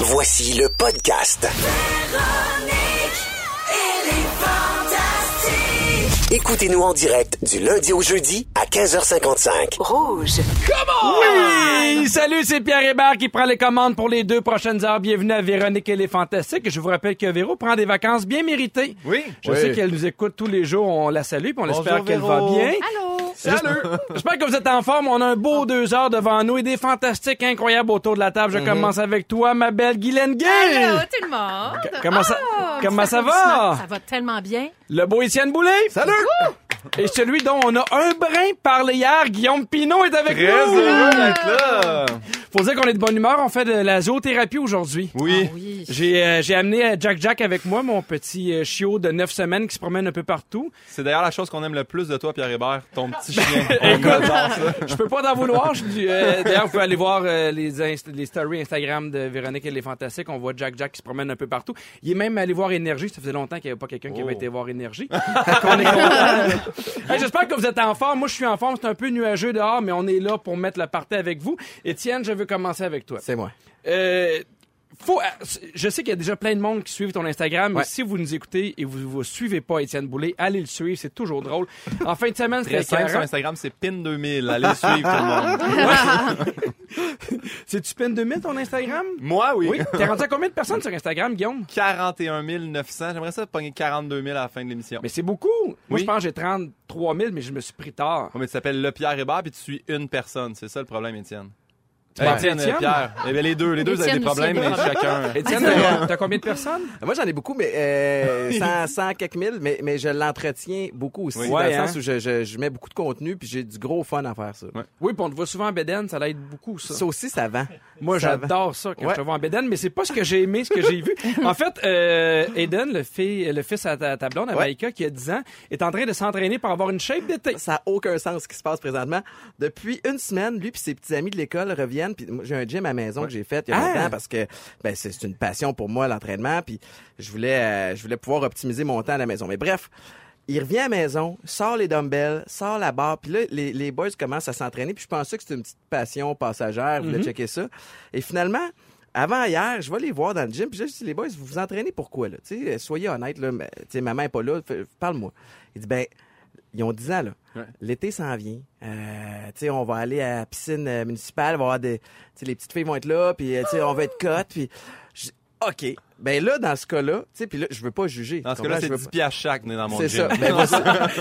Voici le podcast. Écoutez-nous en direct du lundi au jeudi à 15h55. Rouge. Oui! Salut, c'est Pierre Hébert qui prend les commandes pour les deux prochaines heures. Bienvenue à Véronique et les Fantastiques. Je vous rappelle que Véro prend des vacances bien méritées. Oui. Je Oui. sais qu'elle nous écoute tous les jours. On la salue puis on Bonjour, espère qu'elle va bien. Allô? Salut! J'espère que vous êtes en forme. On a un beau deux heures devant nous et des fantastiques incroyables autour de la table. Je commence avec toi, ma belle Guylaine Gay. Allô, tout le monde? comment ça- Ah, comment ça va? Ça va tellement bien. Le beau Étienne Boulay. Salut! Et celui dont on a un brin parlé hier, Guillaume Pinot est avec Très nous. heureux là! Faut dire qu'on est de bonne humeur. On fait de la zoothérapie aujourd'hui. Oui. Ah Oui. J'ai euh, j'ai amené euh, Jack Jack avec moi, mon petit euh, chiot de 9 semaines qui se promène un peu partout. C'est d'ailleurs la chose qu'on aime le plus de toi, Pierre Hébert, ton petit chien. On adore ça. Je peux pas t'en vouloir. Je euh, D'ailleurs, vous pouvez aller voir euh, les, inst- les stories Instagram de Véronique et les Fantastiques. On voit Jack Jack qui se promène un peu partout. Il est même allé voir Énergie. Ça faisait longtemps qu'il n'y avait pas quelqu'un qui avait Oh. été voir Énergie. Fait qu'on est content. Hey, J'espère que vous êtes en forme. Moi, je suis en forme. C'est un peu nuageux dehors, mais on est là pour mettre la partie avec vous. Étienne, je veux commencer avec toi. C'est moi. Euh, faut, je sais qu'il y a déjà plein de monde qui suivent ton Instagram, mais si vous nous écoutez et vous ne suivez pas Étienne Boulay, allez le suivre, c'est toujours drôle. En fin de semaine, Très c'était simple sur. Instagram, c'est PIN2000. Allez suivre tout le monde. C'est-tu peine 2000 ton Instagram? Moi, oui. Oui. T'es rendu à combien de personnes sur Instagram, Guillaume? 41 900. J'aimerais ça pogner 42 000 à la fin de l'émission. Mais c'est beaucoup. Moi, Oui. je pense que j'ai 33 000, mais je me suis pris tard. Ouais, mais tu t'appelles le Pierre Hébert puis tu suis une personne. C'est ça le problème, Étienne. Parles Étienne, Pierre. Eh bien, les deux, les deux, Étienne des problèmes, mais chacun. Étienne, t'as combien de personnes? Moi, j'en ai beaucoup, mais euh, 100, 100 quelques mille, mais, mais je l'entretiens beaucoup aussi, Oui. dans Ouais, le sens hein? où je, je, je mets beaucoup de contenu, puis j'ai du gros fun à faire ça. Ouais. Oui, puis on te voit souvent en Bédène, ça l'aide beaucoup, ça. Ça aussi, ça vend. Moi, j'adore ça quand Ouais. je te vois en bédaine, mais c'est pas ce que j'ai aimé, ce que j'ai vu. En fait, euh, Aiden, le, fi- le fils à ta, ta blonde, à Ouais. Maïka, qui a 10 ans, est en train de s'entraîner pour avoir une shape d'été. Ça n'a aucun sens ce qui se passe présentement. Depuis une semaine, lui puis ses petits amis de l'école reviennent. Puis j'ai un gym à la maison que j'ai fait il y a Ah! longtemps parce que ben, c'est une passion pour moi l'entraînement. Puis je voulais, euh, je voulais pouvoir optimiser mon temps à la maison. Mais bref, il revient à la maison, sort les dumbbells, sort la barre. Puis là, les, les boys commencent à s'entraîner. Puis je pensais que c'était une petite passion passagère. Je voulais checker ça. Et finalement. Avant hier, je vais les voir dans le gym, puis là, je dis, les boys, vous vous entraînez pourquoi, là? Sais, soyez honnêtes, là. mais, Tu sais, maman est pas là, parle-moi. Il dit, ben, ils ont 10 ans, là. Ouais. L'été s'en vient. Euh, tu sais, on va aller à la piscine euh, municipale, on va avoir des... Tu sais, les petites filles vont être là, puis, euh, tu sais, on va être cotes, puis... OK. Ben là, dans ce cas-là, tu sais, puis là, je veux pas juger. Dans ce cas-là, c'est Je 10 veux piastres chaque né, dans mon C'est ça. Ben.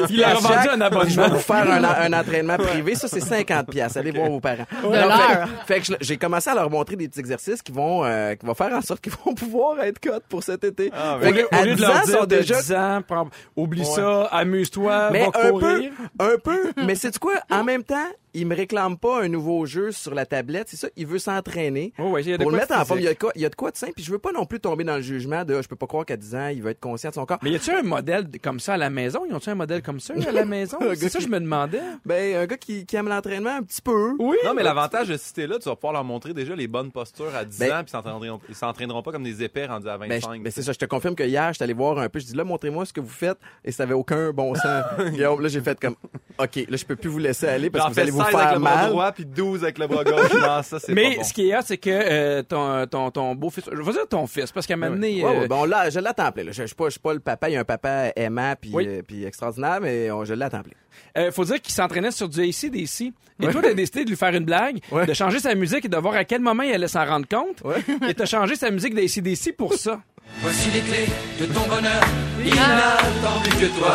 Il a revendu Chaque- un Je vais abonnement. vous faire un, un entraînement privé. Ça, c'est 50 pièces. Allez voir vos parents. De Non, l'heure. Fait, fait que j'ai commencé à leur montrer des petits exercices qui vont, euh, qui vont faire en sorte qu'ils vont pouvoir être cotes pour cet été. Ah, Au Fait au à lieu de 10 leur ans, dire sont déjà 10 ans, prends- oublie ça, amuse-toi, mais va un peu, un peu. Mais c'est quoi? En même temps, il me réclame pas un nouveau jeu sur la tablette. C'est ça. Il veut s'entraîner. Oh, ouais, il y a de Pour le quoi mettre de en forme, il y, physique. a de quoi, il y a de quoi de simple. Puis je veux pas non plus tomber dans le jugement de, je peux pas croire qu'à 10 ans, il va être conscient de son corps. Mais y a-tu un modèle comme ça à la maison? Ils ont-tu un modèle comme ça à la maison? C'est ça que je me demandais. Ben, un gars qui, qui aime l'entraînement un petit peu. Oui. Non, mais l'avantage de si t'es là, tu vas pouvoir leur montrer déjà les bonnes postures à 10 Ben- ans, puis ils s'entraîneront- ils s'entraîneront pas comme des épais rendus à Ben, 25. je- ben, c'est ça, je te confirme que hier, j'étais allé voir un peu, je dis là, montrez-moi ce que vous faites, et ça avait aucun bon sens. Guillaume, là, j'ai fait comme, OK, là, je peux plus vous laisser aller parce que vous allez vous 16 avec faire le bras mal. droit, puis 12 avec le bras gauche. non, ça, c'est Mais pas bon. ce qui est c'est que euh, ton, ton, ton beau-fils, je vais dire ton fils, parce qu'à un moment donné, Ouais, euh, ouais, bon, là, je l'attends plein. Je, je suis pas, le papa, il y a un papa aimant puis, Oui. euh, puis extraordinaire, mais on- je l'attends plein. Euh, faut dire qu'il s'entraînait sur du ACDC. Et toi, t'as décidé de lui faire une blague, Ouais. de changer sa musique et de voir à quel moment il allait s'en rendre compte. Ouais. Et t'as changé sa musique d'ACDC pour ça. Voici les clés de ton bonheur. Il n'attend plus que toi.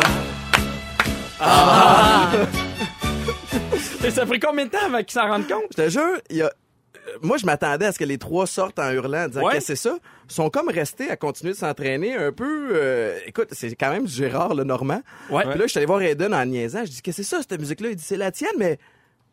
Et ça a pris combien de temps avant qu'il s'en rende compte? Je te jure, il y a, euh, moi, je m'attendais à ce que les trois sortent en hurlant, en disant Ouais. qu'est-ce que c'est ça? Ils sont comme restés à continuer de s'entraîner un peu. euh, écoute, c'est quand même Gérard le Normand. Ouais. Puis là, je suis allé voir Eden en niaisant. Je dis qu'est-ce que c'est ça cette musique-là? Il dit c'est la tienne, mais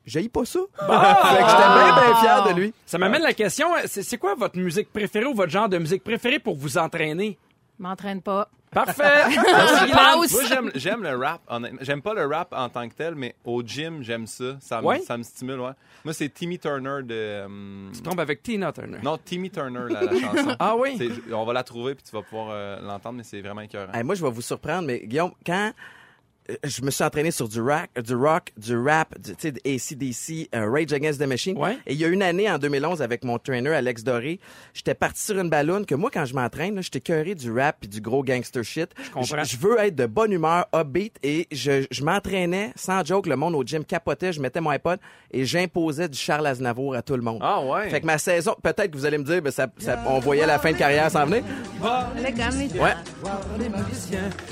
j'haïs pas ça. Ah! fait que j'étais bien, bien fier de lui. Ça m'amène la question, c'est c'est quoi votre musique préférée ou votre genre de musique préférée pour vous entraîner? M'entraîne pas. Parfait! Merci. Moi, j'aime, j'aime le rap. honnêtement. J'aime pas le rap en tant que tel, mais au gym, j'aime ça. Ça me, Ouais? ça me stimule, ouais. Moi, c'est Timmy Turner de. euh, Tu tombes avec Tina Turner. Non, Timmy Turner, la, la chanson. Ah oui? C'est- on va la trouver, puis tu vas pouvoir euh, l'entendre, mais c'est vraiment écœurant. Hey, moi, je vais vous surprendre, mais Guillaume, quand je me suis entraîné sur du rock, du rock, du rap, du, tu sais, ACDC, euh, Rage Against the Machine. Ouais. Et il y a une année, en 2011, avec mon trainer Alex Doré, j'étais parti sur une balloune que moi, quand je m'entraîne, là, j'étais cœuré du rap puis du gros gangster shit. Je comprends. Je veux être de bonne humeur, upbeat, et je, je m'entraînais, sans joke, le monde au gym capotait, je mettais mon iPod et j'imposais du Charles Aznavour à tout le monde. Ah ouais. Fait que ma saison, peut-être que vous allez me dire, ben, ça, ça- on voyait la fin de carrière s'en venir. Ouais.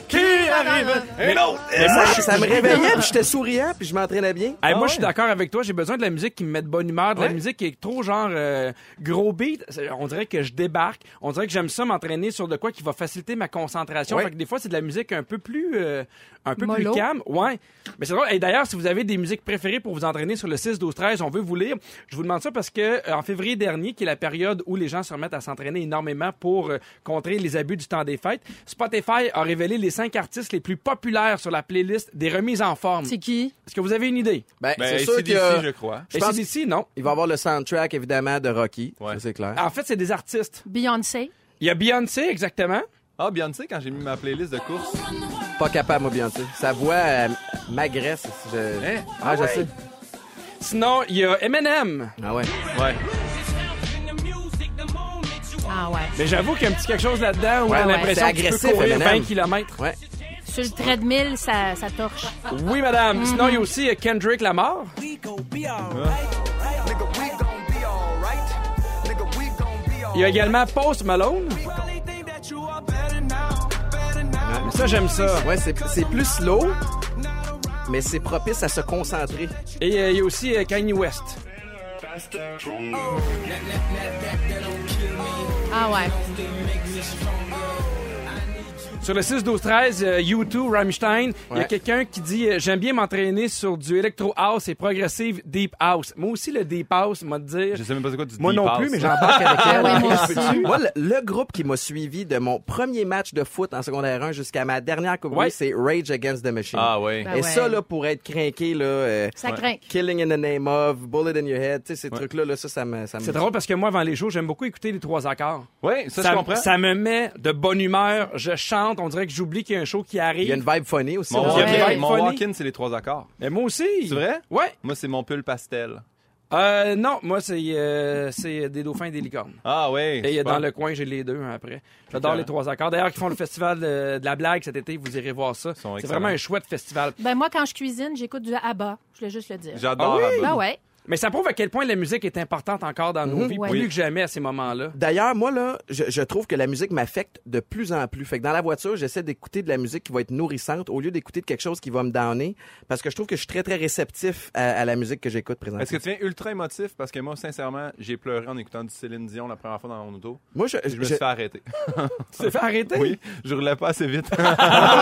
Qui arrive? Et l'autre! Mais ça, ça me réveillait, puis j'étais souriant, puis je m'entraînais bien. Hey, moi, ouais? je suis d'accord avec toi. J'ai besoin de la musique qui me met de bonne humeur, de la musique qui est trop genre euh, gros beat. On dirait que je débarque. On dirait que j'aime ça m'entraîner sur de quoi qui va faciliter ma concentration. Ouais. Fait que des fois, c'est de la musique un peu plus, euh, un peu plus calme. Ouais. Mais c'est drôle. Et d'ailleurs, si vous avez des musiques préférées pour vous entraîner sur le 6, 12, 13, on veut vous lire. Je vous demande ça parce que euh, en février dernier, qui est la période où les gens se remettent à s'entraîner énormément pour euh, contrer les abus du temps des fêtes, Spotify a révélé les cinq artistes les plus populaires sur la playlist des remises en forme. C'est qui? Est-ce que vous avez une idée? Ben, Ben, c'est sûr que je crois. Je pense- ici, non. il va y avoir le soundtrack, évidemment, de Rocky. Ouais. Ça, c'est clair. En fait, c'est des artistes. Beyoncé. Il y a Beyoncé, exactement. Ah, Beyoncé, quand j'ai mis ma playlist de course. Pas capable, moi, Beyoncé. Sa voix euh, m'agresse. Je... Hein? Ah, je sais. Sinon, il y a Eminem. Ah ouais. Ouais. Ah ouais. Mais j'avoue qu'il y a un petit quelque chose là-dedans où Ouais, on a ouais. l'impression tu peux agressif, courir Eminem. 20 km. Ouais. Sur le treadmill, ça, ça torche. Oui, madame. Sinon, il y a aussi euh, Kendrick Lamar. Il y a également Post Malone. Mais ça, j'aime ça. Ouais, c'est c'est plus slow, mais c'est propice à se concentrer. Et euh, il y a aussi euh, Kanye West. Ah ouais. Sur le 6, 12, 13, euh, U2, Rammstein, il y a Ouais. quelqu'un qui dit euh, J'aime bien m'entraîner sur du Electro House et progressive Deep House. Moi aussi, le Deep House, m'a dire. Je sais même pas c'est quoi du Moi deep non house. plus, mais j'embarque avec elle. Ah oui, moi aussi. Moi, le, le groupe qui m'a suivi de mon premier match de foot en secondaire 1 jusqu'à ma dernière coupe Ouais. c'est Rage Against the Machine. Ah ouais. Ben Et ouais. ça, là, pour être craqué, là, euh, Ça craint. Killing in the Name of, Bullet in Your Head, tu sais, ces trucs-là, là, ça, ça me... Ça me... C'est drôle parce que moi, avant les shows, j'aime beaucoup écouter les trois accords. Ouais, ça, je comprends. ça me met de bonne humeur. Je chante. On dirait que j'oublie qu'il y a un show qui arrive. Il y a une vibe funny aussi. Mon. Ouais. walk-in, mon Funny. walk-in, c'est les trois accords. Mais moi aussi. C'est vrai? Ouais. Moi, c'est mon pull pastel. Euh, non, moi, c'est euh, c'est des dauphins et des licornes. Ah ouais. Et dans le coin, j'ai les deux hein, après. J'adore les trois accords. D'ailleurs, qui font le festival de, de la blague cet été, vous irez voir ça. C'est excellents. vraiment un chouette festival. Ben moi, quand je cuisine, j'écoute du ABBA. Je voulais juste le dire. J'adore. Ah oui? Abba. Ah ouais. Mais ça prouve à quel point la musique est importante encore dans nos vies, Ouais. plus que jamais à ces moments-là. D'ailleurs, moi, là, je, je trouve que la musique m'affecte de plus en plus. Fait que dans la voiture, j'essaie d'écouter de la musique qui va être nourrissante au lieu d'écouter de quelque chose qui va me downer. Parce que je trouve que je suis très, très réceptif à, à la musique que j'écoute présentement. Est-ce que tu viens ultra émotif? Parce que moi, sincèrement, j'ai pleuré en écoutant du Céline Dion la première fois dans mon auto. Moi, je, Je me suis fait arrêter. Tu t'es fait arrêter? Oui, je roulais pas assez vite.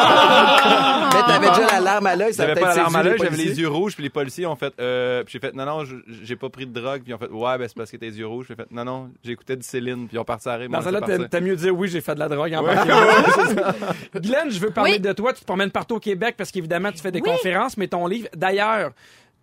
Mais t'avais déjà la larme à l'œil, J'avais pas l'alarme à séduit l'œil, les j'avais les yeux rouges, puis les policiers ont fait. Euh, puis j'ai fait non, non, j'ai pas pris de drogue, puis ils ont fait ouais, ben c'est parce que t'as les yeux rouges. J'ai fait non, non, j'écoutais du Céline, puis ils ont parti arrêter. Dans celle-là, t'as- t'as mieux dire oui, j'ai fait de la drogue en Ouais. partant. Glenn, je veux parler Oui. de toi. Tu te promènes partout au Québec parce qu'évidemment, tu fais des Oui. conférences, mais ton livre, d'ailleurs,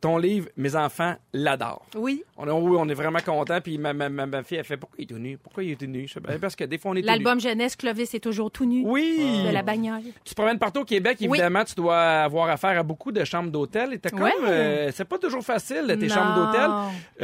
ton livre, mes enfants l'adorent. Oui. On oui, on est vraiment contents. Puis ma, ma, ma, fille, elle fait pourquoi il est tout nu? Pourquoi il est tout nu? Je sais pas, parce que des fois, on est. L'album jeunesse, Clovis est toujours tout nu. Oui! De la bagnole. Tu te promènes partout au Québec, Oui. évidemment, tu dois avoir affaire à beaucoup de chambres d'hôtel. Et t'as comme, Ouais. euh, c'est pas toujours facile, tes Non. chambres d'hôtel.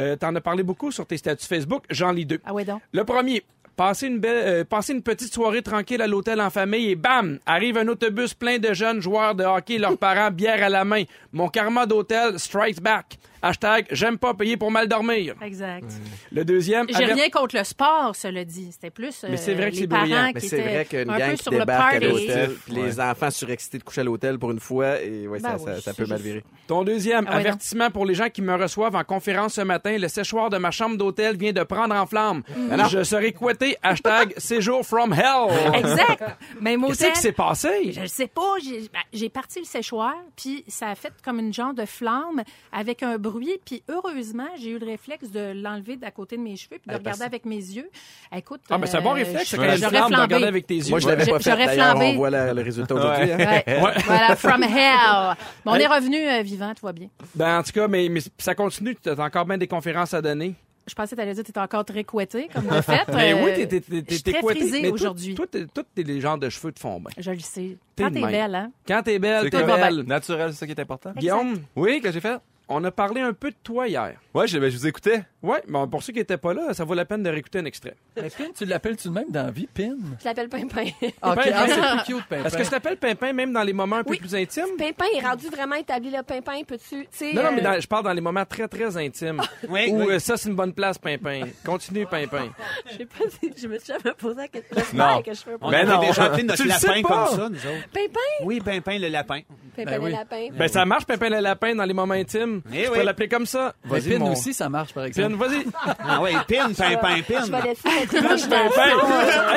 Euh, T'en as parlé beaucoup sur tes statuts Facebook. J'en lis deux. Ah ouais donc. Le premier, passer une, belle, euh, une petite soirée tranquille à l'hôtel en famille et bam, arrive un autobus plein de jeunes joueurs de hockey, leurs parents, bière à la main. Mon karma d'hôtel strikes back. Hashtag, j'aime pas payer pour mal dormir. Exact. Le deuxième, J'ai aver- rien contre le sport, cela dit. C'était plus euh, Mais c'est vrai que les c'est parents bruyant. Mais qui c'est vrai étaient qu'une un gang peu qui sur le débarque à l'hôtel, puis Ouais. les enfants surexcités de coucher à l'hôtel pour une fois, et ouais, Ben ça, ça, oui, ça c'est peut mal juste- virer. Ton deuxième, Ah ouais, avertissement pour les gens qui me reçoivent en conférence ce matin. Le séchoir de ma chambre d'hôtel vient de prendre en flamme. Mm. Je serai couetté. Hashtag séjour from hell. Exact. Même Qu'est-ce qui s'est passé? Je ne sais pas. J'ai ben, j'ai parti le séchoir, puis ça a fait comme une genre de flamme avec un bruit. Puis heureusement, j'ai eu le réflexe de l'enlever d'à côté de mes cheveux puis de Eh, regarder avec mes yeux. Écoute. Ah, mais c'est un bon euh, réflexe, je- quand flamme, de regarder avec tes yeux. Moi, je l'avais pas fait. D'ailleurs, flambé. on voit la- le résultat aujourd'hui. hein. Ouais. Voilà, from hell. Mais on est revenu euh, vivant, tout va bien. Ben, en tout cas, mais, mais ça continue. Tu as encore bien des conférences à donner. Je pensais que t'allais dire que t'étais encore très couetté, comme de fait. Mais Euh, oui, t'es- t'es- t'es je suis t'es très coiffé. frisée Mais toi- aujourd'hui. Toi, t'es les genres de cheveux te font bien. Je le sais. Quand t'es même. belle, hein? Quand t'es belle, C'est t'es belle. Naturel, c'est ça qui est important. Guillaume, Oui, que j'ai fait? On a parlé un peu de toi hier. Ouais, je, ben, je vous écoutais. Oui, bon, pour ceux qui n'étaient pas là, ça vaut la peine de réécouter un extrait. Mais Pin, tu l'appelles-tu de même dans la vie, Pin? Je l'appelle Pimpin. Ok, Pimpin. ah, c'est plus cute, Pimpin. Est-ce que je t'appelle Pimpin même dans les moments un peu plus intimes? Pimpin est rendu vraiment établi, là. Pimpin, peux-tu, tu sais... Non, non, euh, mais dans- je parle dans les moments très, très intimes. Oui, Ou oui. euh, ça, c'est une bonne place, Pimpin. Continue, Pimpin. Je sais pas si je me suis jamais posé la question. Non. que je fais. On Ben a déjà appelé notre lapin comme ça, nous autres. Pimpin? Oui, Pimpin le lapin. Pimpin Ben le oui. lapin. Ben, ça marche, Pimpin le lapin, dans les moments intimes. Eh tu oui. peux l'appeler comme ça. Mais Vas-y, Pin aussi, ça marche, par Pin, vas-y. Ah oui, Pin, Pimpin, Je vais Pin. laisser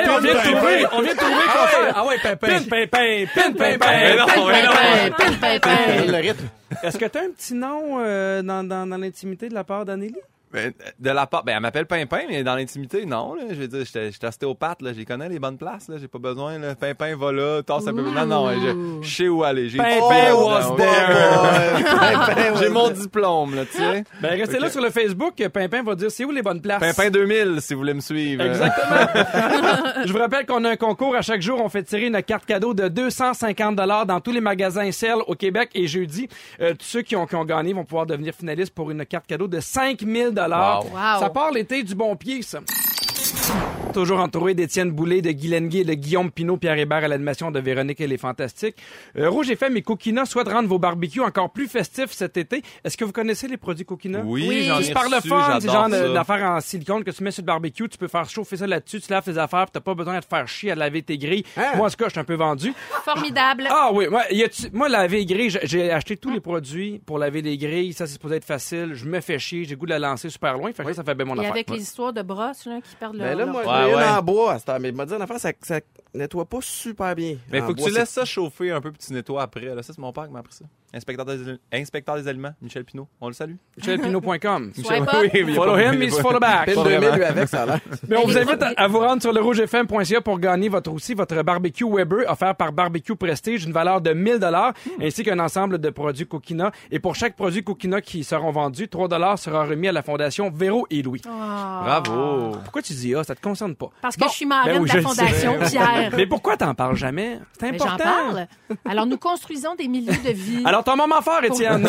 on vient de trouver, on vient de trouver qu'on fait. Ah ouais, Pimpin. Pin, Pimpin, Pin, Pimpin. Pin, pin, pin. Le rythme. Est-ce que tu as un petit nom euh, dans, dans, dans l'intimité de la part d'Anneli? Ben, de la part, ben, elle m'appelle Pimpin, mais dans l'intimité, non, là. Je veux dire, j'étais j'étais ostéopathe, là. J'y connais les bonnes places, là. J'ai pas besoin, là. Pimpin va là, tasse un peu. Non, non, je, je sais où aller. J'ai Pimpin Oh, was there. J'ai mon diplôme, là, tu sais. Ben, restez là sur le Facebook. Pimpin va dire c'est où les bonnes places? Pimpin 2000, si vous voulez me suivre. Exactement. Je vous rappelle qu'on a un concours à chaque jour. On fait tirer une carte cadeau de 250 dollars dans tous les magasins Cell au Québec et jeudi. euh, tous ceux qui ont, qui ont gagné vont pouvoir devenir finalistes pour une carte cadeau de 5000 Ça part l'été du bon pied, ça. Toujours entouré d'Étienne Boulay, de Guy Lenguet, de Guillaume Pinot, Pierre Hébert à l'animation de Véronique et les Fantastiques. Euh, Rouge FM et Coquina souhaitent rendre vos barbecues encore plus festifs cet été. Est-ce que vous connaissez les produits Coquina? Oui, j'en ai C'est par le reçu, fun, c'est genre d'affaires en silicone que tu mets sur le barbecue, tu peux faire chauffer ça là-dessus, tu laves tes affaires, puis t'as pas besoin de te faire chier à laver tes grilles. Hein? Moi, en tout cas, je suis un peu vendu. Formidable. Ah oui, moi, y moi laver les grilles, j'ai- acheté tous les produits pour laver les grilles, ça c'est supposé être facile, je me fais chier, j'ai goût de la lancer super loin, fait que ça, ça fait bien mon Et affaire. avec les histoires de brosses là, qui perdent leur... Ben là, leur- Ouais, une en bois à cette heure, mais il m'a dit une affaire, ça, ça nettoie pas super bien. Mais En faut que bois, tu laisses ça chauffer un peu puis tu nettoies après. Là, ça, c'est mon père qui m'a appris ça. Inspecteur des, inspecteur des aliments, Michel Pinot. On le salue. MichelPinot.com. Swipe up. Oui, Follow him, he's follow back. Pile Pas 2000, vraiment. lui, avec, ça a l'air. Mais on vous invite à, vous rendre sur le rougefm.ca pour gagner votre aussi votre barbecue Weber offert par Barbecue Prestige, une valeur de 1000 dollars, ainsi qu'un ensemble de produits Coquina. Et pour chaque produit Coquina qui seront vendus, 3 dollars sera remis à la fondation Véro et Louis. Ah. Bravo. Pourquoi tu dis ah, ça te concerne pas Parce que Bon. je suis marraine Ben oui, de la je le sais. Fondation Pierre. Mais pourquoi t'en parles jamais? C'est Mais j'en important. parle. Alors, nous construisons des milieux de vie Alors ton moment fort, Étienne.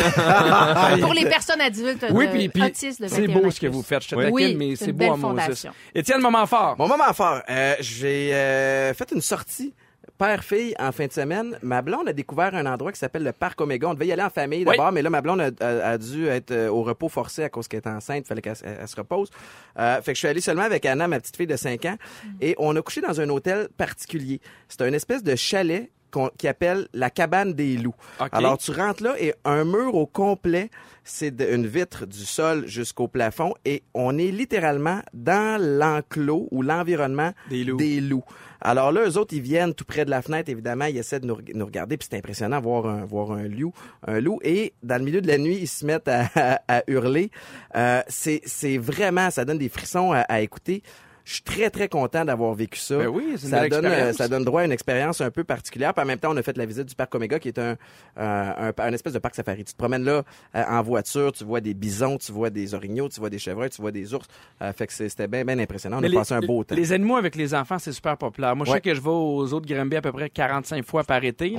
pour les personnes adultes oui, de puis, puis autistes de c'est 21 beau ce que vous faites. Je te Oui. taquine, Oui, mais c'est beau belle à Moses. fondation. Étienne, moment fort. Mon moment fort, euh, j'ai euh, fait une sortie père-fille en fin de semaine. Ma blonde a découvert un endroit qui s'appelle le Parc Omega. On devait y aller en famille Oui. d'abord, mais là, ma blonde a, a- a dû être euh, au repos forcé à cause qu'elle est enceinte. Il fallait qu'elle elle- elle se repose. Euh, fait que je suis allé seulement avec Anna, ma petite fille de 5 ans, et on a couché dans un hôtel particulier. C'est un espèce de chalet qu'on- qui appelle la cabane des loups. OK. Alors, tu rentres là et un mur au complet, c'est une vitre du sol jusqu'au plafond et on est littéralement dans l'enclos ou l'environnement Des loups. des loups. Alors là, eux autres, ils viennent tout près de la fenêtre, évidemment, ils essaient de nous, nous regarder, puis c'est impressionnant voir un, voir un loup, un loup, et dans le milieu de la nuit, ils se mettent à, à- à hurler. Euh, c'est c'est vraiment, ça donne des frissons à, à écouter. Je suis très, très content d'avoir vécu ça. Ben oui, c'est une ça donne, euh, expérience. ça donne droit à une expérience un peu particulière. Puis en même temps, on a fait la visite du parc Omega, qui est un, euh, un, un espèce de parc safari. Tu te promènes là euh, en voiture, tu vois des bisons, tu vois des orignaux, tu vois des chevreuils, tu vois des ours. Euh, fait que c'était bien, bien impressionnant. On Mais a passé un beau temps. Les animaux avec les enfants, c'est super populaire. Moi, je Ouais. sais que je vais aux autres Granby à peu près 45 fois par été.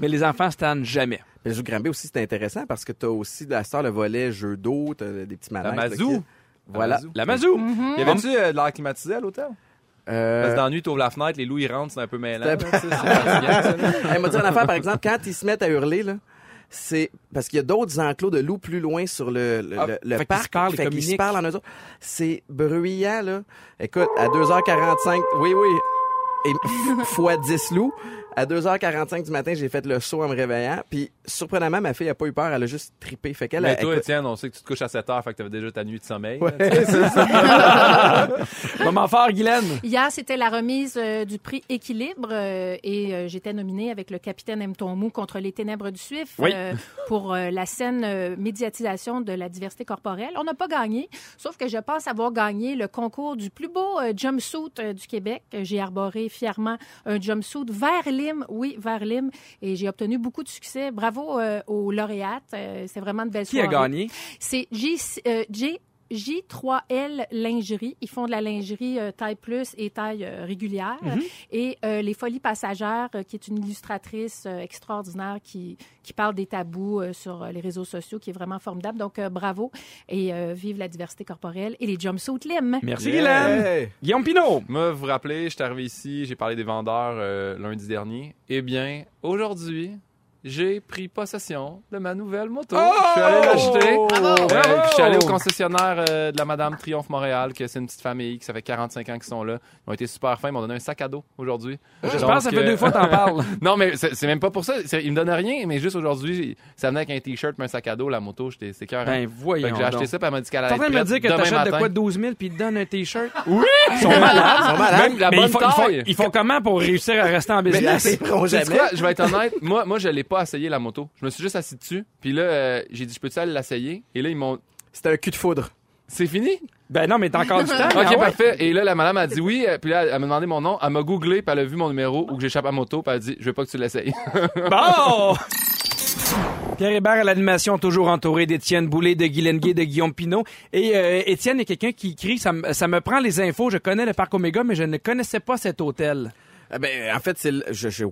Mais les enfants se tannent jamais. Le jeu Granby aussi, c'est intéressant parce que tu as aussi la star le volet jeu d'eau, tu des petits manèges. La Mazou. Voilà. La Mazou. Mhm. Y avait-tu euh, de l'air climatisé à l'hôtel? Euh, Parce que dans la nuit, t'ouvres la fenêtre, les loups, ils rentrent, c'est un peu mêlant. Là. Elle m'a dit une affaire, par exemple, quand ils se mettent à hurler, là, c'est parce qu'il y a d'autres enclos de loups plus loin sur le, le, Ah, le- le fait qu'ils parc. se parlent, ils fait qu'ils se parlent en eux autres. C'est bruyant, là. Écoute, à 2h45, oui, oui, et f- fois 10 loups. À 2h45 du matin, j'ai fait le saut en me réveillant. Puis, surprenamment, ma fille a pas eu peur. Elle a juste trippé. Fait qu'elle Mais a- toi, écoute- Étienne, on sait que tu te couches à 7 heures, fait que t'avais déjà ta nuit de sommeil. Ouais, c'est ça. Moment fort, Guylaine. Hier, c'était la remise euh, du prix Équilibre euh, et euh, j'étais nominée avec le capitaine M. Mou contre les ténèbres du Suif Oui. euh, pour euh, la scène euh, médiatisation de la diversité corporelle. On n'a pas gagné, sauf que je pense avoir gagné le concours du plus beau euh, jumpsuit euh, du Québec. J'ai arboré fièrement un jumpsuit vert lime, oui, lime, et j'ai obtenu beaucoup de succès. Bravo euh, aux lauréates. Euh, c'est vraiment de belles Qui a soirées. gagné? C'est J, euh, J- J3L Lingerie. Ils font de la lingerie euh, taille plus et taille euh, régulière. Et euh, Les Folies Passagères, euh, qui est une illustratrice euh, extraordinaire qui, qui parle des tabous euh, sur les réseaux sociaux, qui est vraiment formidable. Donc, euh, bravo et euh, vive la diversité corporelle et les jumpsuits Lim. Merci, Yeah. Guylaine. Guillaume Pinot. Moi, vous vous rappelez, je suis arrivé ici, j'ai parlé des vendeurs euh, lundi dernier. Eh bien, aujourd'hui, j'ai pris possession de ma nouvelle moto. je suis allé l'acheter. Bravo! Euh, puis je suis allé au concessionnaire euh, de la Madame Triomphe Montréal, que c'est une petite famille qui ça fait 45 ans qu'ils sont là. Ils ont été super fins, ils m'ont donné un sac à dos aujourd'hui. Je Donc, pense que ça fait euh, deux fois que t'en parles. non, mais c'est c'est même pas pour ça. C'est- Ils me donnent rien, mais juste aujourd'hui, ça venait avec un t-shirt, mais un sac à dos, la moto, j'étais c'est cœur. Ben, voyons j'ai acheté ça, puis elle m'a dit qu'elle T'es allait en train de me dire que t'achètes de quoi de 12 000 puis ils te donnent un T-shirt? Oui! Ils sont malades. Ils sont malades. Même la Mais bonne ils font, ils, font, taille. ils font comment pour réussir à rester en Mais là, business? Je vais être honnête. Moi, moi, je l'ai pas essayé la moto. Je me suis juste assis dessus. Puis là, euh, j'ai dit, je peux-tu aller l'essayer? Et là, ils m'ont. C'était un cul de foudre. C'est fini? Ben non, mais t'as encore du temps. Ok, ouais? parfait. Et là, la madame a dit oui. euh, Puis là, elle m'a demandé mon nom. Elle m'a googlé, puis elle a vu mon numéro où que j'échappe à moto. Puis elle a dit, je veux pas que tu l'essayes. Bon! Pierre Hébert à l'animation, toujours entouré d'Étienne Boulay, de Guy Lenguet, de Guillaume Pinot. Et euh, Étienne est quelqu'un qui ça, me- ça me prend les infos, je connais le Parc Omega, mais je ne connaissais pas cet hôtel. Eh Ben, en fait, c'est le- je, je,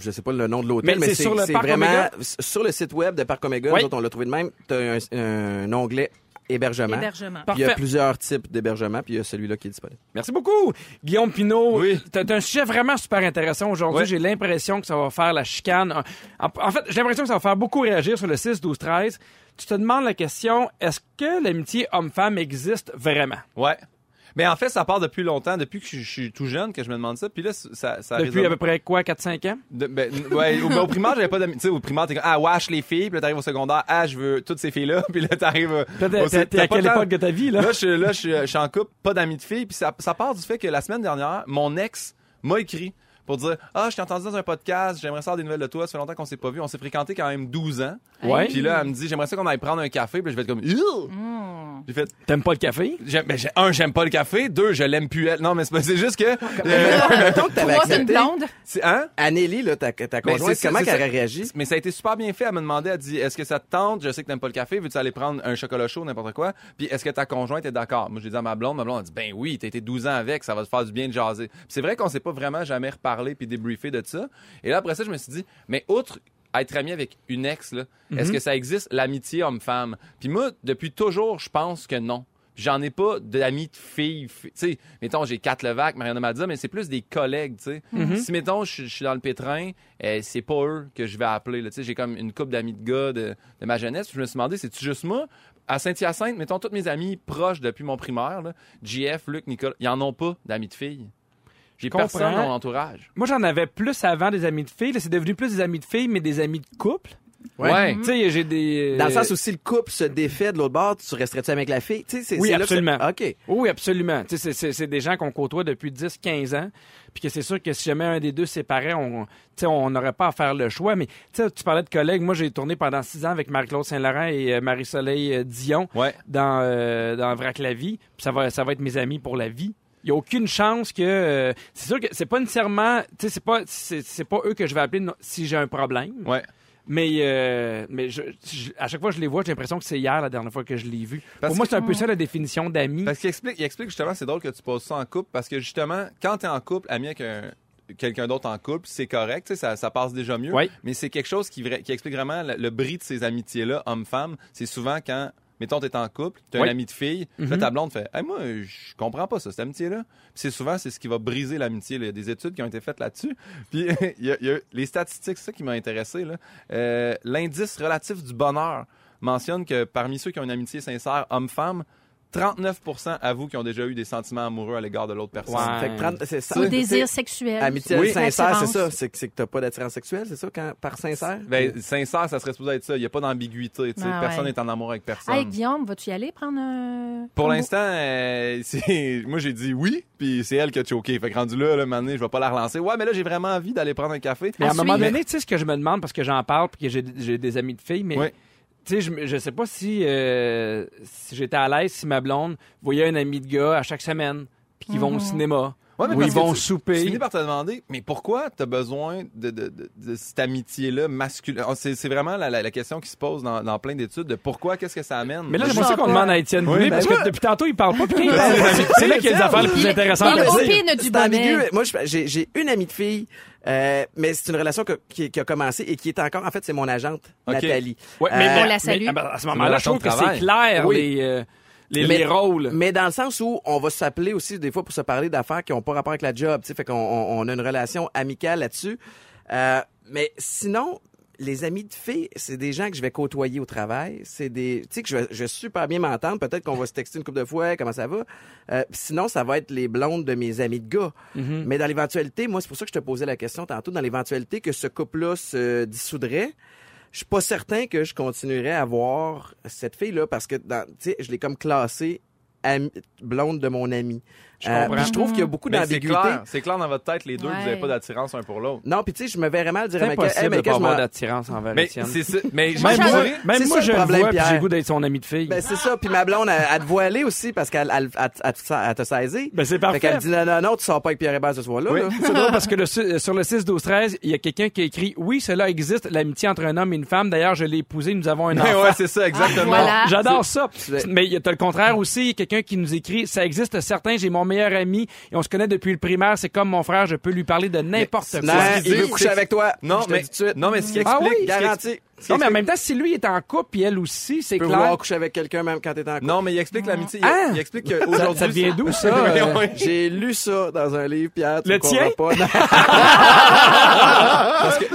je sais pas le nom de l'hôtel, Mais mais, c'est sur le c'est Parc vraiment Omega? sur le site web de Parc Omega. Oui. Nous autres, on l'a trouvé de même. T'as un, un onglet hébergement. Hébergement. Puis Il y a Parfait. plusieurs types d'hébergement, puis il y a celui-là qui est disponible. Merci beaucoup. Guillaume Pinot, Oui. t'as t'as un sujet vraiment super intéressant aujourd'hui. Ouais. J'ai l'impression que ça va faire la chicane. En, en fait, j'ai l'impression que ça va faire beaucoup réagir sur le 6, 12, 13. Tu te demandes la question, est-ce que l'amitié homme-femme existe vraiment? ouais. Mais en fait, ça part depuis longtemps, depuis que je, je suis tout jeune que je me demande ça. Puis là, ça, ça Depuis à peu près quoi, 4-5 ans? De- ben, ouais, au, ben, au primaire, j'avais pas d'amis. Tu sais, au primaire, t'es comme, ah, wesh, les filles. Puis là, t'arrives au secondaire, ah, je veux toutes ces filles-là. Puis là, t'arrives. euh, T'es à pas quelle époque de ta vie, là? Là, je, suis- là, je, je suis en couple, pas d'amis de filles. Puis ça, ça part du fait que la semaine dernière, mon ex m'a écrit pour dire, ah, je t'ai entendu dans un podcast, j'aimerais savoir des nouvelles de toi. Ça fait longtemps qu'on s'est pas vu. On s'est fréquenté quand même 12 ans. Ouais. Puis là, elle me dit, j'aimerais ça qu'on aille prendre un café. Puis là, je vais être comme, Ew! J'ai fait, T'aimes pas le café? j'aime- ben, j'ai- un, j'aime pas le café. Deux, je l'aime plus elle. Non, mais c'est pas- c'est juste que. euh, Mettons que t'avais Trois, une accepté. blonde. c'est- hein? Anneli, là, ta, ta Ben, conjointe, c'est comment c'est qu'elle ça. aurait réagi? Mais ça a été super bien fait. Elle m'a demandé, elle dit, est-ce que ça te tente? Je sais que t'aimes pas le café. Veux-tu aller prendre un chocolat chaud, n'importe quoi? Puis est-ce que ta conjointe est d'accord? Moi, j'ai dit à ma blonde. Ma blonde a dit, ben oui, t'as été 12 ans avec, ça va te faire du bien de jaser. Puis c'est vrai qu'on s'est pas vraiment jamais reparlé puis débriefé de ça. Et là, après ça, je me suis dit, mais outre être ami avec une ex, là, est-ce que ça existe l'amitié homme-femme? Puis moi, depuis toujours, je pense que non. J'en ai pas d'amis de filles. fi- Tu sais, mettons, j'ai quatre Levac, Mariana Madza, mais c'est plus des collègues, tu sais. Si, mettons, je, je suis dans le pétrin, euh, c'est pas eux que je vais appeler. Tu sais, j'ai comme une couple d'amis de gars de, de ma jeunesse. Puis je me suis demandé, c'est-tu juste moi? À Saint-Hyacinthe, mettons, tous mes amis proches depuis mon primaire, là, JF, Luc, Nicole, ils en ont pas d'amis de filles. J'ai comprends. personne dans mon entourage. Moi, j'en avais plus avant des amis de filles. Là, c'est devenu plus des amis de filles, mais des amis de couple. Ouais. Tu sais, j'ai des... Dans le sens où si le couple se défait de l'autre bord, tu resterais-tu avec la fille? Tu sais, c'est- Oui, c'est là que absolument. ça- OK. Oui, absolument. Tu sais, c'est- des gens qu'on côtoie depuis 10, 15 ans. Puis que c'est sûr que si jamais un des deux séparait, on tu sais, on n'aurait pas à faire le choix. Mais tu sais, tu parlais de collègues. Moi, j'ai tourné pendant six ans avec Marie-Claude Saint-Laurent et euh, Marie-Soleil euh, Dion Ouais. dans, euh, dans Vrac la vie. Puis ça va, ça va être mes amis pour la vie. Il n'y a aucune chance que. euh, c'est sûr que c'est pas nécessairement. Tu sais, c'est pas, c'est, c'est pas eux que je vais appeler no- si j'ai un problème. Ouais. Mais, euh, mais je- je- à chaque fois que je les vois, j'ai l'impression que c'est hier la dernière fois que je l'ai vu. Parce Pour moi, que- c'est un peu ça la définition d'amis. Parce qu'il explique, il explique justement, c'est drôle que tu poses ça en couple, parce que justement, quand t'es en couple, ami avec un- quelqu'un d'autre en couple, c'est correct, tu sais, ça, ça passe déjà mieux. Oui. Mais c'est quelque chose qui, vra- qui explique vraiment le, le bris de ces amitiés-là, homme-femme. C'est souvent quand, mettons, t'es en couple, t'as Oui. un ami de fille, là, Mhm. ta blonde fait, hey, moi, je comprends pas ça, cette amitié-là. Puis c'est souvent, c'est ce qui va briser l'amitié. Il y a des études qui ont été faites là-dessus. Puis il y a, il y a les statistiques, c'est ça qui m'a intéressé, là. Euh, L'indice relatif du bonheur mentionne que parmi ceux qui ont une amitié sincère, homme-femme, 39% avouent qu'ils ont déjà eu des sentiments amoureux à l'égard de l'autre personne. Ouais. Fait que 30 c'est ça. Sais, désir sexuel. Amitié Oui. sincère, c'est ça. C'est que, c'est que t'as pas d'attirance sexuelle, c'est ça, quand, par sincère? Ben, sincère, ça serait supposé être ça. Il n'y a pas d'ambiguïté. tu sais. Ah, personne ouais. n'est en amour avec personne. Hey, Guillaume, vas-tu y aller prendre un. Pour l'instant, euh, c'est- moi j'ai dit oui, puis c'est elle qui a choqué. Fait que rendu là, là, maintenant, je vais pas la relancer. Ouais, mais là, j'ai vraiment envie d'aller prendre un café. Mais à, À un moment donné, tu sais ce que je me demande, parce que j'en parle, puis que j'ai j'ai des amis de filles, mais Ouais. Tu sais, je, je sais pas si, euh, si j'étais à l'aise si ma blonde voyait un ami de gars à chaque semaine, puis qu'ils vont au cinéma. Ouais, mais Où ils vont tu- souper. Tu finis par te demander, mais pourquoi tu as besoin de, de, de, de cette amitié-là masculine? Oh, C'est vraiment la, la, la question qui se pose dans, dans plein d'études de pourquoi, qu'est-ce que ça amène? Mais là, Je j'aimerais ça qu'on demande à Étienne Oui, Boulay, ben parce que depuis tantôt, il parle pas, parle, c'est- là qu'il y a les affaires les plus intéressantes Il du ambigu. Moi, je- j'ai j'ai une amie de fille, euh, mais c'est une relation que- qui, qui a commencé et qui est encore, en fait, c'est mon agente. Nathalie. Ouais, Euh, mais, On la salue. mais, ah ben, à ce moment-là, je trouve que c'est clair, Oui. les, euh, les, Mais- les rôles. Mais dans le sens où on va s'appeler aussi des fois pour se parler d'affaires qui n'ont pas rapport avec la job, tu sais, fait qu'on on, on a une relation amicale là-dessus. Euh, mais sinon, les amis de filles, c'est des gens que je vais côtoyer au travail. C'est des, tu sais, que je vais, je vais super bien m'entendre. Peut-être qu'on va se texter une couple de fois, comment ça va. Euh, sinon, ça va être les blondes de mes amis de gars. Mhm. Mais dans l'éventualité, moi, c'est pour ça que je te posais la question tantôt. Dans l'éventualité que ce couple-là se dissoudrait, je suis pas certain que je continuerais à voir cette fille-là parce que, tu sais, je l'ai comme classée blonde de mon ami. Je Euh, comprends. puis je trouve qu'il y a beaucoup c'est d'ambiguïté. clair, c'est clair dans votre tête, les deux, que vous Ouais. n'avez pas d'attirance un pour l'autre. Non, puis tu sais, je me verrais mal dire C'est à Michael, hey, Michael, je d'attirance envers Mais Étienne. c'est ça. Mais Moi, je Même moi, même moi je le vois, puis j'ai goût d'être son ami de fille. Ben, c'est ça. Puis ma blonde, elle, te voit aller aussi parce qu'elle elle, elle, elle, elle- elle t'a saisi. Ben, c'est Fait parfait. qu'elle dit, non, non, non, tu sors pas avec Pierre Hébert ce soir-là. Oui, c'est drôle parce que le, sur le 6 12 13, il y a quelqu'un qui a écrit "Oui, cela existe, l'amitié entre un homme et une femme. D'ailleurs, je l'ai épousé, nous avons un Ouais, enfant." ouais, c'est ça, exactement. voilà. J'adore ça. Mais il y a t'as le contraire aussi, il y a quelqu'un qui nous écrit "Ça existe certain, j'ai mon meilleur ami et on se connaît depuis le primaire, c'est comme mon frère, je peux lui parler de n'importe quoi." Il veut coucher avec toi. Non, Je te mais, dis tout de suite. non, mais ce qui Ah explique, Garanti. Non, mais en même temps, si lui est en couple puis elle aussi, c'est Tu peux clair. vouloir coucher avec quelqu'un même quand t'es en couple. Non, mais il explique l'amitié. Il, Ah! il explique Ça, qu'aujourd'hui. ça vient d'où ça? Euh? oui. J'ai lu ça dans un livre, Pierre. Tu Le tien?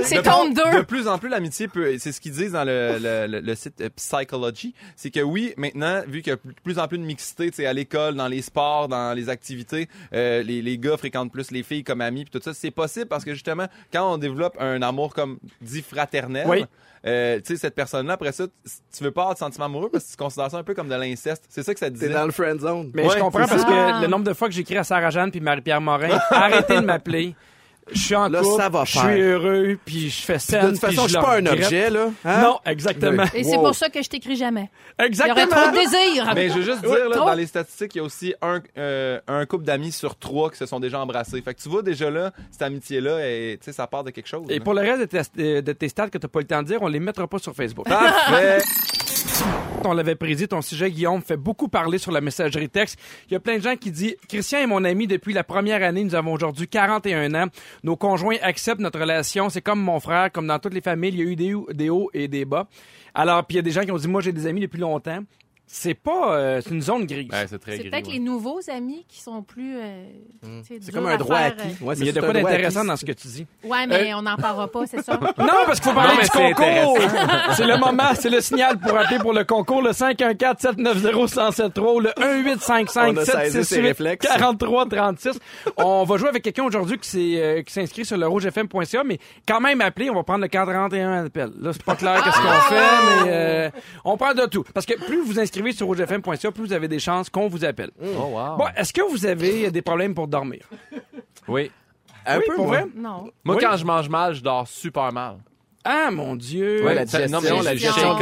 C'est plus- deux. De plus en plus, l'amitié peut, c'est ce qu'ils disent dans le, le, le, le site euh, Psychology, c'est que oui, maintenant, vu qu'il y a de plus en plus de mixité, tu sais, à l'école, dans les sports, dans les activités, euh, les, les gars fréquentent plus les filles comme amis, puis tout ça, c'est possible parce que justement, quand on développe un amour comme dit fraternel, Oui. euh, tu sais, cette personne-là, après ça, tu veux pas avoir de sentiments amoureux parce que tu considères ça un peu comme de l'inceste. C'est ça que ça T'es disait. dans le friend zone. Mais Ouais, je comprends parce ça. que le nombre de fois que j'écris à Sarah Jeanne puis Marie-Pierre Morin, arrêtez de m'appeler. Je suis en Là, couple, ça va je suis heureux, puis je fais scène. De toute façon, je suis pas un regrette. objet, là. Hein? Non, exactement. Et c'est pour ça que je t'écris jamais. Il y Exactement. aurait trop de désir. Mais je veux juste dire, là, dans les statistiques, il y a aussi un, euh, un couple d'amis sur trois qui se sont déjà embrassés. Fait que tu vois déjà là, cette amitié-là, et, tu sais, ça part de quelque chose. Et là. pour le reste de tes, de tes stats que tu n'as pas le temps de dire, on les mettra pas sur Facebook. Parfait! On l'avait prédit, ton sujet, Guillaume, fait beaucoup parler sur la messagerie texte. Il y a plein de gens qui disent Christian est mon ami depuis la première année. Nous avons aujourd'hui 41 ans. Nos conjoints acceptent notre relation. C'est comme mon frère, comme dans toutes les familles. Il y a eu des, hauts- et des bas. Alors, puis il y a des gens qui ont dit Moi, j'ai des amis depuis longtemps. C'est pas. euh, c'est une zone grise. Ouais, c'est très C'est gris. peut-être ouais. les nouveaux amis qui sont plus. euh, tu sais, C'est durs comme à un droit faire, acquis. euh. Ouais, Mais il y a c'est de un quoi droit d'intéressant acquis. dans ce que tu dis. Ouais, mais on n'en parlera pas, c'est ça? Non, parce qu'il faut parler Non, du c'est concours. c'est le moment, c'est le signal pour appeler pour le concours. Le 514-790-1073 ou le On a saisi ses 1855 réflexes. 43 36 On va jouer avec quelqu'un aujourd'hui qui s'est, euh, qui s'inscrit sur le rougefm.ca, mais quand même appelé, on va prendre le 41 appel. Là, c'est pas clair qu'est-ce qu'on fait, mais euh, on prend de tout. Parce que plus vous inscrivez sur rougefm.ca, plus vous avez des chances qu'on vous appelle. Oh, wow. Bon, est-ce que vous avez des problèmes pour dormir? Oui. Un oui, peu, pour moi. vrai? Non. Moi, Oui? quand je mange mal, je dors super mal. Ah, mon Dieu! Ouais, la Ça- digestion, non, mais la j'ai- digestion,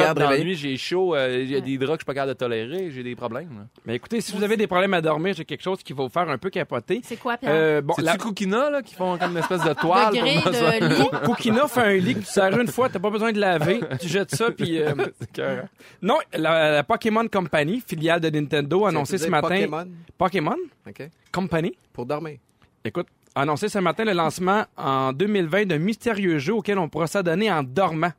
j'ai chaud, euh, il y a des draps que je suis pas capable de tolérer, j'ai des problèmes. là. Mais écoutez, si vous avez des problèmes à dormir, j'ai quelque chose qui va vous faire un peu capoter. C'est quoi, Pierre? Euh, bon, la... Cookina, là, qui font comme une espèce de toile? de? Cookina fait un lit que tu sers une fois, t'as pas besoin de laver, tu jettes ça puis euh, non, la, la Pokémon Company, filiale de Nintendo, a annoncé ce matin Pokémon? Pokémon? OK. Company? Pour dormir. Écoute, a annoncé ce matin le lancement en 2020 d'un mystérieux jeu auquel on pourra s'adonner en dormant.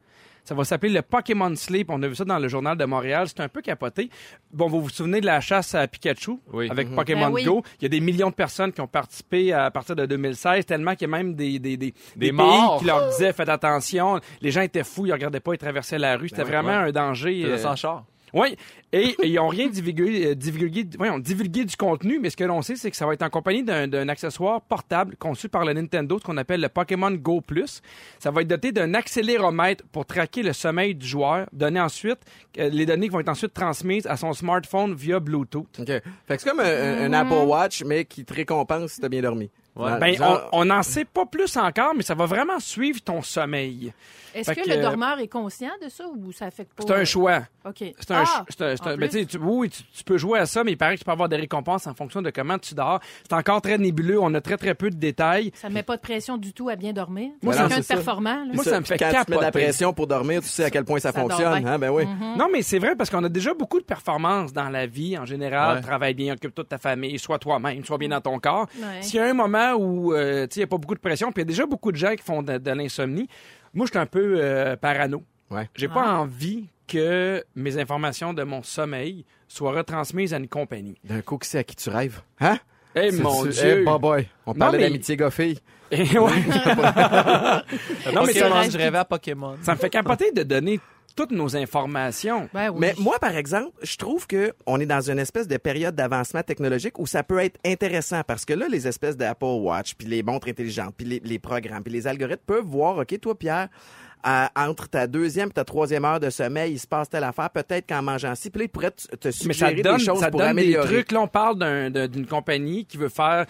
Ça va s'appeler le Pokémon Sleep. On a vu ça dans le journal de Montréal. C'est un peu capoté. Bon, vous vous souvenez de la chasse à Pikachu Oui. avec Pokémon Ben oui. Go? Il y a des millions de personnes qui ont participé à partir de 2016, tellement qu'il y a même des, des, des, des morts. pays qui leur disaient faites attention. Les gens étaient fous, ils regardaient pas, ils traversaient la rue. C'était oui, vraiment un danger. Euh, sans char. Oui, et et ils n'ont rien divulgué, euh, divulgué, voyons, divulgué du contenu, mais ce que l'on sait, c'est que ça va être en compagnie d'un accessoire portable conçu par le Nintendo, ce qu'on appelle le Pokémon Go Plus. Ça va être doté d'un accéléromètre pour traquer le sommeil du joueur, donner ensuite euh, les données qui vont être ensuite transmises à son smartphone via Bluetooth. OK. Fait que c'est comme un, un- un Apple Watch, mais qui te récompense si t'as bien dormi. Ouais. Ben, on n'en sait pas plus encore, mais ça va vraiment suivre ton sommeil. Est-ce que, que- le dormeur est conscient de ça ou ça affecte pas? C'est un choix. OK. C'est un, Ah, un- ben, tu oui, tu, tu peux jouer à ça, mais il paraît que tu peux avoir des récompenses en fonction de comment tu dors. C'est encore très nébuleux. On a très, très peu de détails. Ça ne met pas de pression du tout à bien dormir. Moi, de c'est ça. performant. là. Moi, ça me fait quand tu mets de la capoter. pression pour dormir, tu sais à quel point ça, fonctionne. Hein? Ben oui. Non, mais c'est vrai parce qu'on a déjà beaucoup de performances dans la vie en général. Ouais. Travaille bien, occupe toute ta famille, sois toi-même, sois bien dans ton corps. S'il y a un moment où euh, il n'y a pas beaucoup de pression, puis il y a déjà beaucoup de gens qui font de, de l'insomnie, moi, je suis un peu euh, parano. Ouais. J'ai Ah. pas envie que mes informations de mon sommeil soient retransmises à une compagnie. D'un coup, qui sait à qui tu rêves? Hein? Eh C'est- mon c'est- Dieu! Bah, boy. On parlait mais- d'amitié gars-fille. Eh, ouais. non, mais ça, je rêvais à Pokémon. ça me fait capoter de donner toutes nos informations. Ben oui. Mais moi, par exemple, je trouve que on est dans une espèce de période d'avancement technologique où ça peut être intéressant parce que là, les espèces d'Apple Watch, puis les montres intelligentes, puis les, les programmes, puis les algorithmes peuvent voir, OK, toi, Pierre, à- entre ta deuxième et ta troisième heure de sommeil, il se passe telle affaire, peut-être qu'en mangeant ci, puis là, ils pourraient te, te Mais ça suggérer donne, des choses ça pour donne des améliorer. trucs. Là, on parle d'un- d'un- d'une compagnie qui veut faire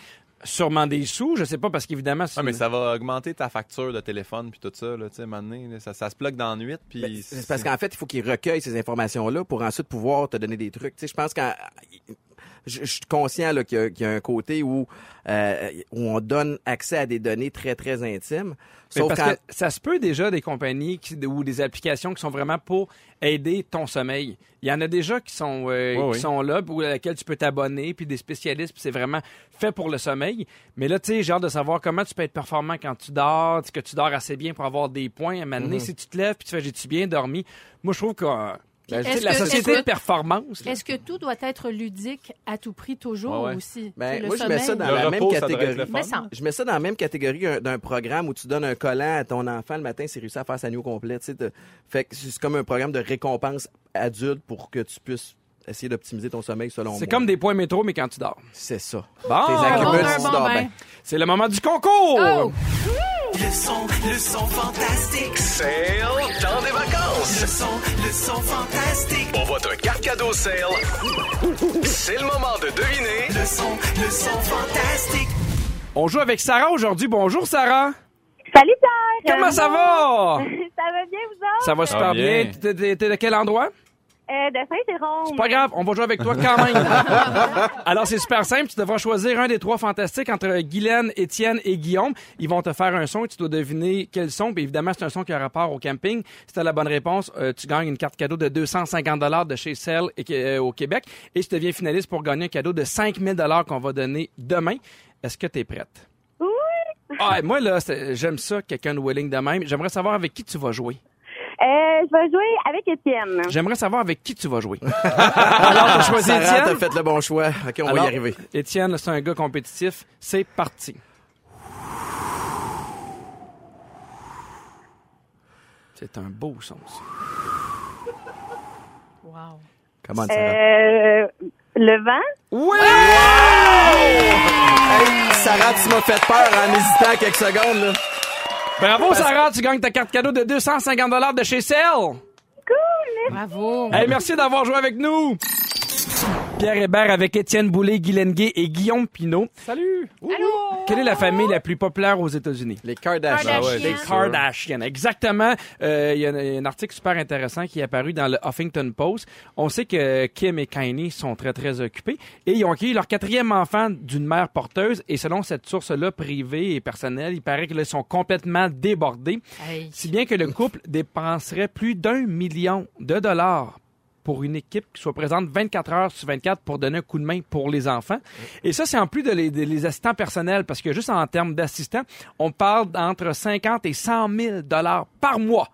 sûrement des sous. Je sais pas parce qu'évidemment, c'est Ah, mais ça va augmenter ta facture de téléphone puis tout ça, là, tu sais, à un moment donné, là, ça, ça se plug dans la nuit, puis... Ben, c'est parce qu'en fait, il faut qu'ils recueillent ces informations-là pour ensuite pouvoir te donner des trucs. Tu sais, je pense qu'en je, je suis conscient là, qu'il, y a, qu'il y a un côté où, euh, où on donne accès à des données très, très intimes. Mais Sauf parce quand... que ça se peut déjà des compagnies qui- ou des applications qui sont vraiment pour aider ton sommeil. Il y en a déjà qui sont euh, Oui, qui oui. sont là pour lesquels tu peux t'abonner puis des spécialistes puis c'est vraiment fait pour le sommeil. Mais là tu sais j'ai hâte de savoir comment tu peux être performant quand tu dors, que tu dors assez bien pour avoir des points à un moment donné. Si tu te lèves puis tu fais j'ai-tu bien dormi, moi je trouve que euh, Ben, la que- société est-ce de performance là, Est-ce que tout doit être ludique à tout prix toujours Ouais, ouais. aussi? Ben, moi, je mets ça sommeil. dans Le la même repos, catégorie. Mais Je mets ça dans la même catégorie d'un- programme où tu donnes un collant à ton enfant le matin, c'est réussi à faire sa nuit au complet. Fait que c'est comme un programme de récompense adulte pour que tu puisses essayer d'optimiser ton sommeil selon moi. c'est comme des points métro mais quand tu dors. C'est ça. Bon, Bon, bon bien. c'est le moment du concours. Oh! Le son, le son fantastique. Sale dans des vacances. Le son, le son fantastique. Pour votre carte cadeau sale, c'est le moment de deviner Le son, le son fantastique. On joue avec Sarah aujourd'hui. Bonjour Sarah. Salut Pierre! Comment ça va? Ça va bien, vous autres? Ça va super bien. t'es de quel endroit? Euh, de Saint-Jérôme. C'est pas grave, on va jouer avec toi quand même. Alors, c'est super simple. Tu devras choisir un des trois fantastiques entre Guylaine, Étienne et Guillaume. Ils vont te faire un son et tu dois deviner quel son. Puis évidemment, c'est un son qui a rapport au camping. Si tu as la bonne réponse, euh, tu gagnes une carte cadeau de 250 de chez Cell et, euh, au Québec. Et tu deviens finaliste pour gagner un cadeau de 5000 qu'on va donner demain. Est-ce que tu es prête? Oui! Ah, moi, là, j'aime ça, quelqu'un de willing de même. J'aimerais savoir avec qui tu vas jouer. Vais jouer avec Étienne. J'aimerais savoir avec qui tu vas jouer. Alors, tu as choisi Sarah, Étienne? t'as fait le bon choix. OK, on va y arriver. Étienne, c'est un gars compétitif. C'est parti. C'est un beau son, ça. Wow. Comment Sarah? Euh, le vent? Oui! Hey, Sarah, tu m'as fait peur en hésitant quelques secondes. Là. Bravo, Sarah, tu gagnes ta carte cadeau de 250 de chez Cell. Bravo. Hey, merci d'avoir joué avec nous. Pierre Hébert avec Étienne Boulay, Guy Lenguet et Guillaume Pinot. Salut! Allô? Quelle est la famille la plus populaire aux États-Unis? Les Kardashians. Kardashians. Les Kardashians, exactement. Euh, Il y a un, un article super intéressant qui est apparu dans le Huffington Post. On sait que Kim et Kanye sont très, très occupés et ils ont accueilli leur quatrième enfant d'une mère porteuse et selon cette source-là privée et personnelle, il paraît qu'ils sont complètement débordés, Hey. si bien que le couple dépenserait plus d'un million de dollars pour une équipe qui soit présente 24 heures sur 24 pour donner un coup de main pour les enfants. Et ça, c'est en plus de les, de les assistants personnels, parce que juste en termes d'assistants, on parle d'entre 50 et 100 000 dollars par mois.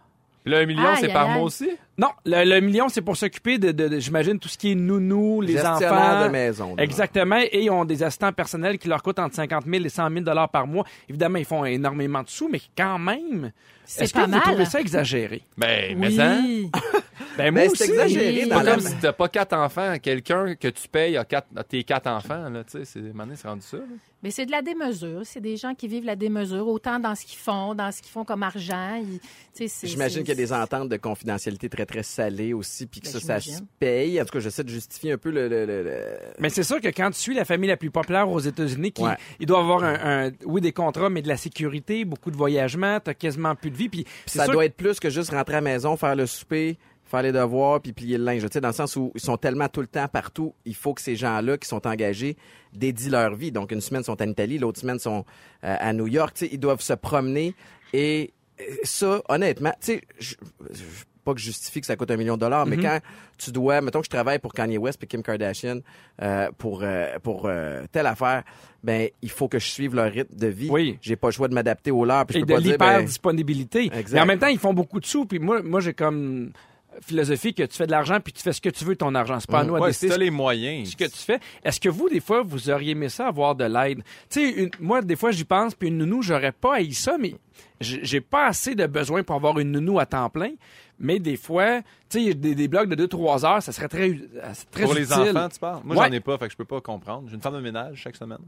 Puis là, un million, c'est par mois aussi? Non, le, le million, c'est pour s'occuper de, de- de- j'imagine, tout ce qui est nounou, les enfants. de maison. Exactement. Et ils ont des assistants personnels qui leur coûtent entre 50 000 et 100 000 dollars par mois. Évidemment, ils font énormément de sous, mais quand même, C'est est-ce pas que vous mal. trouvez ça exagéré? Ben, mais ça... Oui. Ben, moi Mais c'est aussi. exagéré Oui. dans Pas la... comme si t'as pas quatre enfants, quelqu'un que tu payes a, quatre, a tes quatre enfants, là, tu sais, c'est, donné, c'est rendu ça, là. Mais c'est de la démesure. C'est des gens qui vivent la démesure, autant dans ce qu'ils font, dans ce qu'ils font comme argent. Ils- tu sais, c'est- J'imagine c'est- qu'il y a des ententes de confidentialité très, très salé aussi, puis que Ben, ça, ça se paye. En tout cas, j'essaie de justifier un peu le... le- le- Mais c'est sûr que quand tu suis la famille la plus populaire aux États-Unis, qui Ouais. il doit avoir un, un- oui des contrats, mais de la sécurité, beaucoup de voyagement, t'as quasiment plus de vie. Puis ça doit être plus que juste rentrer à la maison, faire le souper, faire les devoirs, puis plier le linge. Tu sais, dans le sens où ils sont tellement tout le temps partout, il faut que ces gens-là qui sont engagés dédient leur vie. Donc, une semaine sont en Italie, l'autre semaine sont euh, à New York. Tu sais, ils doivent se promener. Et euh, ça, honnêtement, tu sais, je- je- pas que je justifie que ça coûte un million de dollars, mais quand tu dois, mettons que je travaille pour Kanye West et Kim Kardashian euh, pour euh, pour euh, telle affaire, ben il faut que je suive leur rythme de vie. Oui. J'ai pas le choix de m'adapter aux leurs. Puis je et peux de ben, l'hyper disponibilité. Exact. Mais en même temps, ils font beaucoup de sous. Puis moi, moi j'ai comme philosophie que tu fais de l'argent puis tu fais ce que tu veux de ton argent. C'est pas à nous à Ouais, décider les moyens. ce que tu fais. Est-ce que vous, des fois, vous auriez aimé ça, avoir de l'aide? Tu sais, une- moi, des fois, j'y pense, puis une nounou, j'aurais pas haï ça, mais j'ai pas assez de besoin pour avoir une nounou à temps plein. Mais des fois, tu sais, des, des blogs de 2-3 heures, ça serait très, très Pour les utile. enfants, tu parles? Moi, Ouais. j'en ai pas, fait que je peux pas comprendre. J'ai une femme de ménage chaque semaine.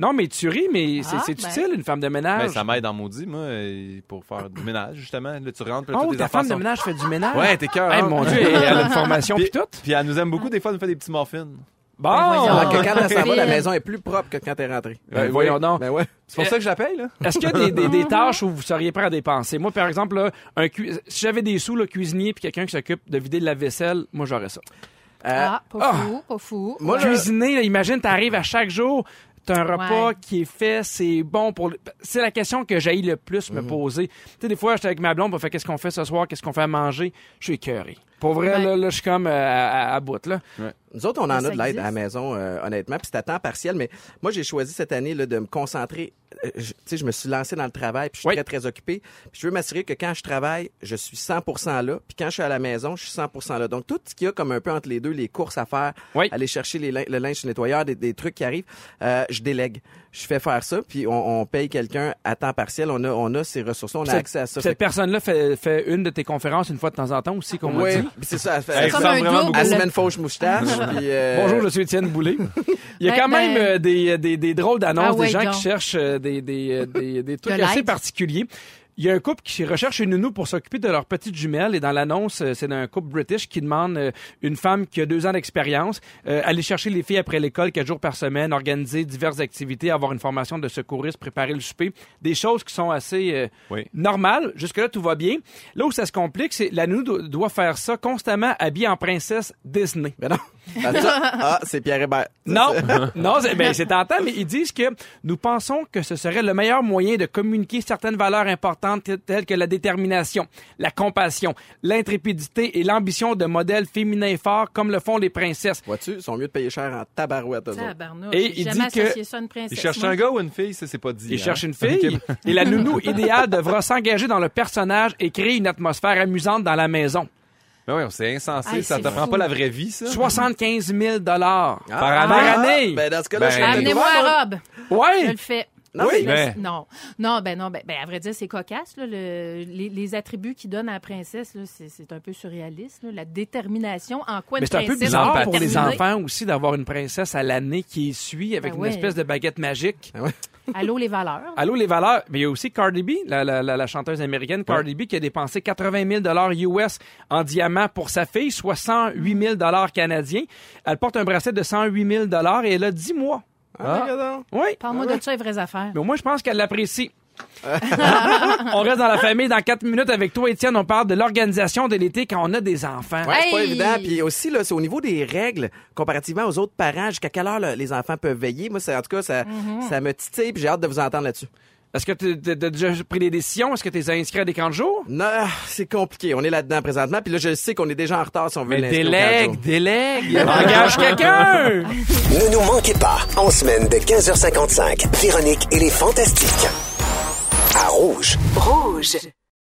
Non, mais tu ris, mais c'est Ah, c'est ben. utile, une femme de ménage. Ben, ça m'aide en maudit, moi, euh, pour faire du ménage, justement. Là, tu rentres, puis là, Oh, toutes les ta affaires femme de sont- ménage fait du ménage? Ouais, t'es cœur. Hey, mon Dieu, elle a une formation puis tout. Puis elle nous aime beaucoup. Des fois, elle nous fait des petits muffins. Bon! Ben. Alors que quand elle s'en va, la maison est plus propre que quand t'es rentré. Ben, voyons donc. Ben ouais. C'est pour ça que je paye, là. Est-ce qu'il y a des, des- des tâches où vous seriez prêt à dépenser? Moi, par exemple, là, un cu- si j'avais des sous, le cuisinier puis quelqu'un qui s'occupe de vider de la vaisselle, moi, j'aurais ça. Euh, Ah, pas ah. fou, pas fou. Moi, Cuisiner, là, imagine, t'arrives à chaque jour, un repas Ouais. qui est fait, c'est bon pour... le- C'est la question que j'ai le plus Mhm. me poser. Tu sais, des fois, j'étais avec ma blonde, on fait qu'est-ce qu'on fait ce soir, qu'est-ce qu'on fait à manger? Je suis écœuré. Pour vrai, Ouais. là, là, je suis comme euh, à, à, bout, là. Nous autres, on en a de l'aide à la maison, euh, honnêtement, puis c'est à temps partiel. Mais moi, j'ai choisi cette année là, de me concentrer. euh, je- Tu sais, je me suis lancé dans le travail, puis je suis Oui. très, très occupé. Puis je veux m'assurer que quand je travaille, je suis 100% là. Puis quand je suis à la maison, je suis 100% là. Donc, tout ce qu'il y a comme un peu entre les deux, les courses à faire, Oui. aller chercher les le linge chez le nettoyeur, des, des trucs qui arrivent, euh, je délègue. Je fais faire ça, puis on, on paye quelqu'un à temps partiel. On a, on a ces ressources on a Cette- accès à ça. Cette personne-là fait, fait une de tes conférences une fois de temps en temps aussi, comme que- on oui, c'est ça. Elle fait, Elle ressemble vraiment beaucoup. se met une fauche moustache. puis, euh, Bonjour, je suis Étienne Boulay. Il y a Ben, quand même ben- euh, des, des, des drôles d'annonces, Ah ouais, des gens donc. qui cherchent euh, des, des, euh, des, des trucs assez particuliers. Il y a un couple qui recherche une nounou pour s'occuper de leur petite jumelle et dans l'annonce, euh, c'est d'un couple british qui demande euh, une femme qui a deux ans d'expérience, euh, aller chercher les filles après l'école quatre jours par semaine, organiser diverses activités, avoir une formation de secouriste, préparer le souper, des choses qui sont assez euh, Oui. normales. Jusque-là, tout va bien. Là où ça se complique, c'est la nounou do- doit faire ça constamment habillée en princesse Disney. Ben non. Ça, ah, c'est Pierre Hébert. Non, non, c'est ben, c'est tentant, mais ils disent que nous pensons que ce serait le meilleur moyen de communiquer certaines valeurs importantes t- telles que la détermination, la compassion, l'intrépidité et l'ambition de modèles féminins forts comme le font les princesses. Vois-tu, ils sont mieux de payer cher en tabarouette, eux. Tabarnouche, Et il dit que- ça une princesse. Il cherche moi. un gars ou une fille, ça, c'est pas dit. Ils hein? cherchent une fille et la nounou idéale devra s'engager dans le personnage et créer une atmosphère amusante dans la maison. Ben oui, c'est insensé. Ça c'est t'apprend pas la vraie vie, ça? 75 000 dollars Ah, par année? Ben, dans ce cas-là, Ben, je Amenez-moi la robe. Je Ouais. le fais. Non, Oui. mais- Ben. Non, non, ben non, ben, ben, à vrai dire, c'est cocasse. Là, le- les, les attributs qu'il donne à la princesse, là, c'est, un peu surréaliste. là. La détermination, en quoi Mais une c'est un peu princesse bizarre est pour les enfants aussi d'avoir une princesse à l'année qui suit avec Ben une ouais. espèce de baguette magique. Allô, les valeurs. Allô, les valeurs. Mais il y a aussi Cardi B, la, la, la, la chanteuse américaine Cardi B, qui a dépensé 80 000 US en diamants pour sa fille, soit 108 000 canadiens. Elle porte un bracelet de 108 000 et elle a 10 mois. Ah, donc. Oui. Parle-moi de ça, les vraies affaires. Mais moi, je pense qu'elle l'apprécie. on reste dans la famille dans quatre minutes avec toi, Étienne. On parle de l'organisation de l'été quand on a des enfants. Ouais, c'est pas Hey! évident. Puis aussi, là, c'est au niveau des règles, comparativement aux autres parents, jusqu'à quelle heure là, les enfants peuvent veiller. Moi, c'est, en tout cas, ça, Mm-hmm. ça me titille, puis j'ai hâte de vous entendre là-dessus. Est-ce que tu as déjà pris des décisions? Est-ce que tu es inscrit à des camps de jour? Non, c'est compliqué. On est là-dedans présentement. Puis là, je sais qu'on est déjà en retard si on veut l'inscrire délègue, délègue. Engage quelqu'un! Ne nous manquez pas, en semaine de 15h55, Véronique et les Fantastiques. À Rouge. Rouge.